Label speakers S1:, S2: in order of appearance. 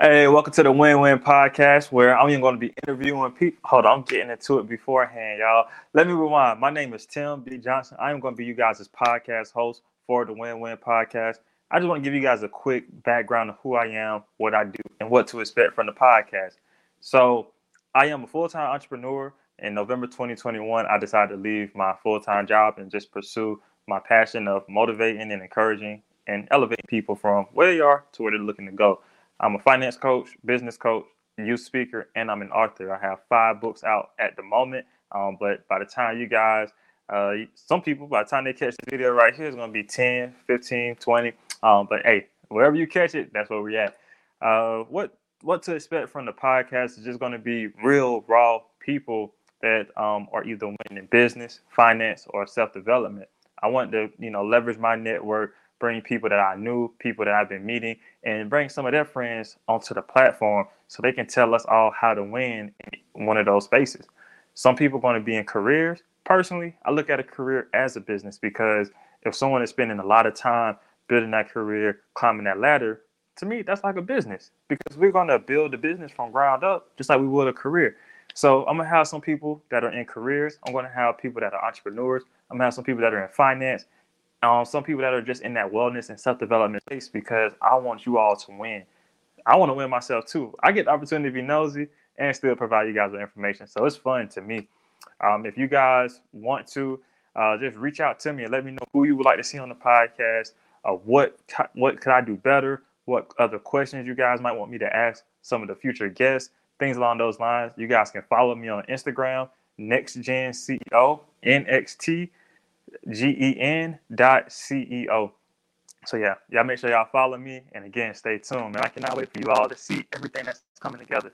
S1: Hey, welcome to the Win Win Podcast, where I'm even going to be interviewing people. Hold on, I'm getting into it beforehand, y'all. Let me rewind. My name is Tim B. Johnson. I am going to be you guys' podcast host for the Win Win Podcast. I just want to give you guys a quick background of who I am, what I do, and what to expect from the podcast. So, I am a full time entrepreneur. In November 2021, I decided to leave my full time job and just pursue my passion of motivating and encouraging and elevating people from where they are to where they're looking to go. I'm a finance coach, business coach, youth speaker, and I'm an author. I have five books out at the moment. Um, but by the time you guys, uh, some people, by the time they catch the video right here, it's going to be 10, 15, 20. Um, but hey, wherever you catch it, that's where we're at. Uh, what what to expect from the podcast is just going to be real, raw people that um, are either winning in business, finance, or self development. I want to, you know, leverage my network bring people that I knew, people that I've been meeting, and bring some of their friends onto the platform so they can tell us all how to win in one of those spaces. Some people are going to be in careers. Personally, I look at a career as a business because if someone is spending a lot of time building that career, climbing that ladder, to me, that's like a business because we're going to build the business from ground up, just like we would a career. So I'm gonna have some people that are in careers. I'm gonna have people that are entrepreneurs. I'm gonna have some people that are in finance, um, some people that are just in that wellness and self development space because I want you all to win. I want to win myself too. I get the opportunity to be nosy and still provide you guys with information. So it's fun to me. Um, if you guys want to, uh, just reach out to me and let me know who you would like to see on the podcast. Uh, what what could I do better? What other questions you guys might want me to ask some of the future guests? Things along those lines. You guys can follow me on Instagram, NextGen CEO, NXT G-E-N dot C-E-O. So yeah, y'all make sure y'all follow me. And again, stay tuned, man. I cannot wait for you all to see everything that's coming together.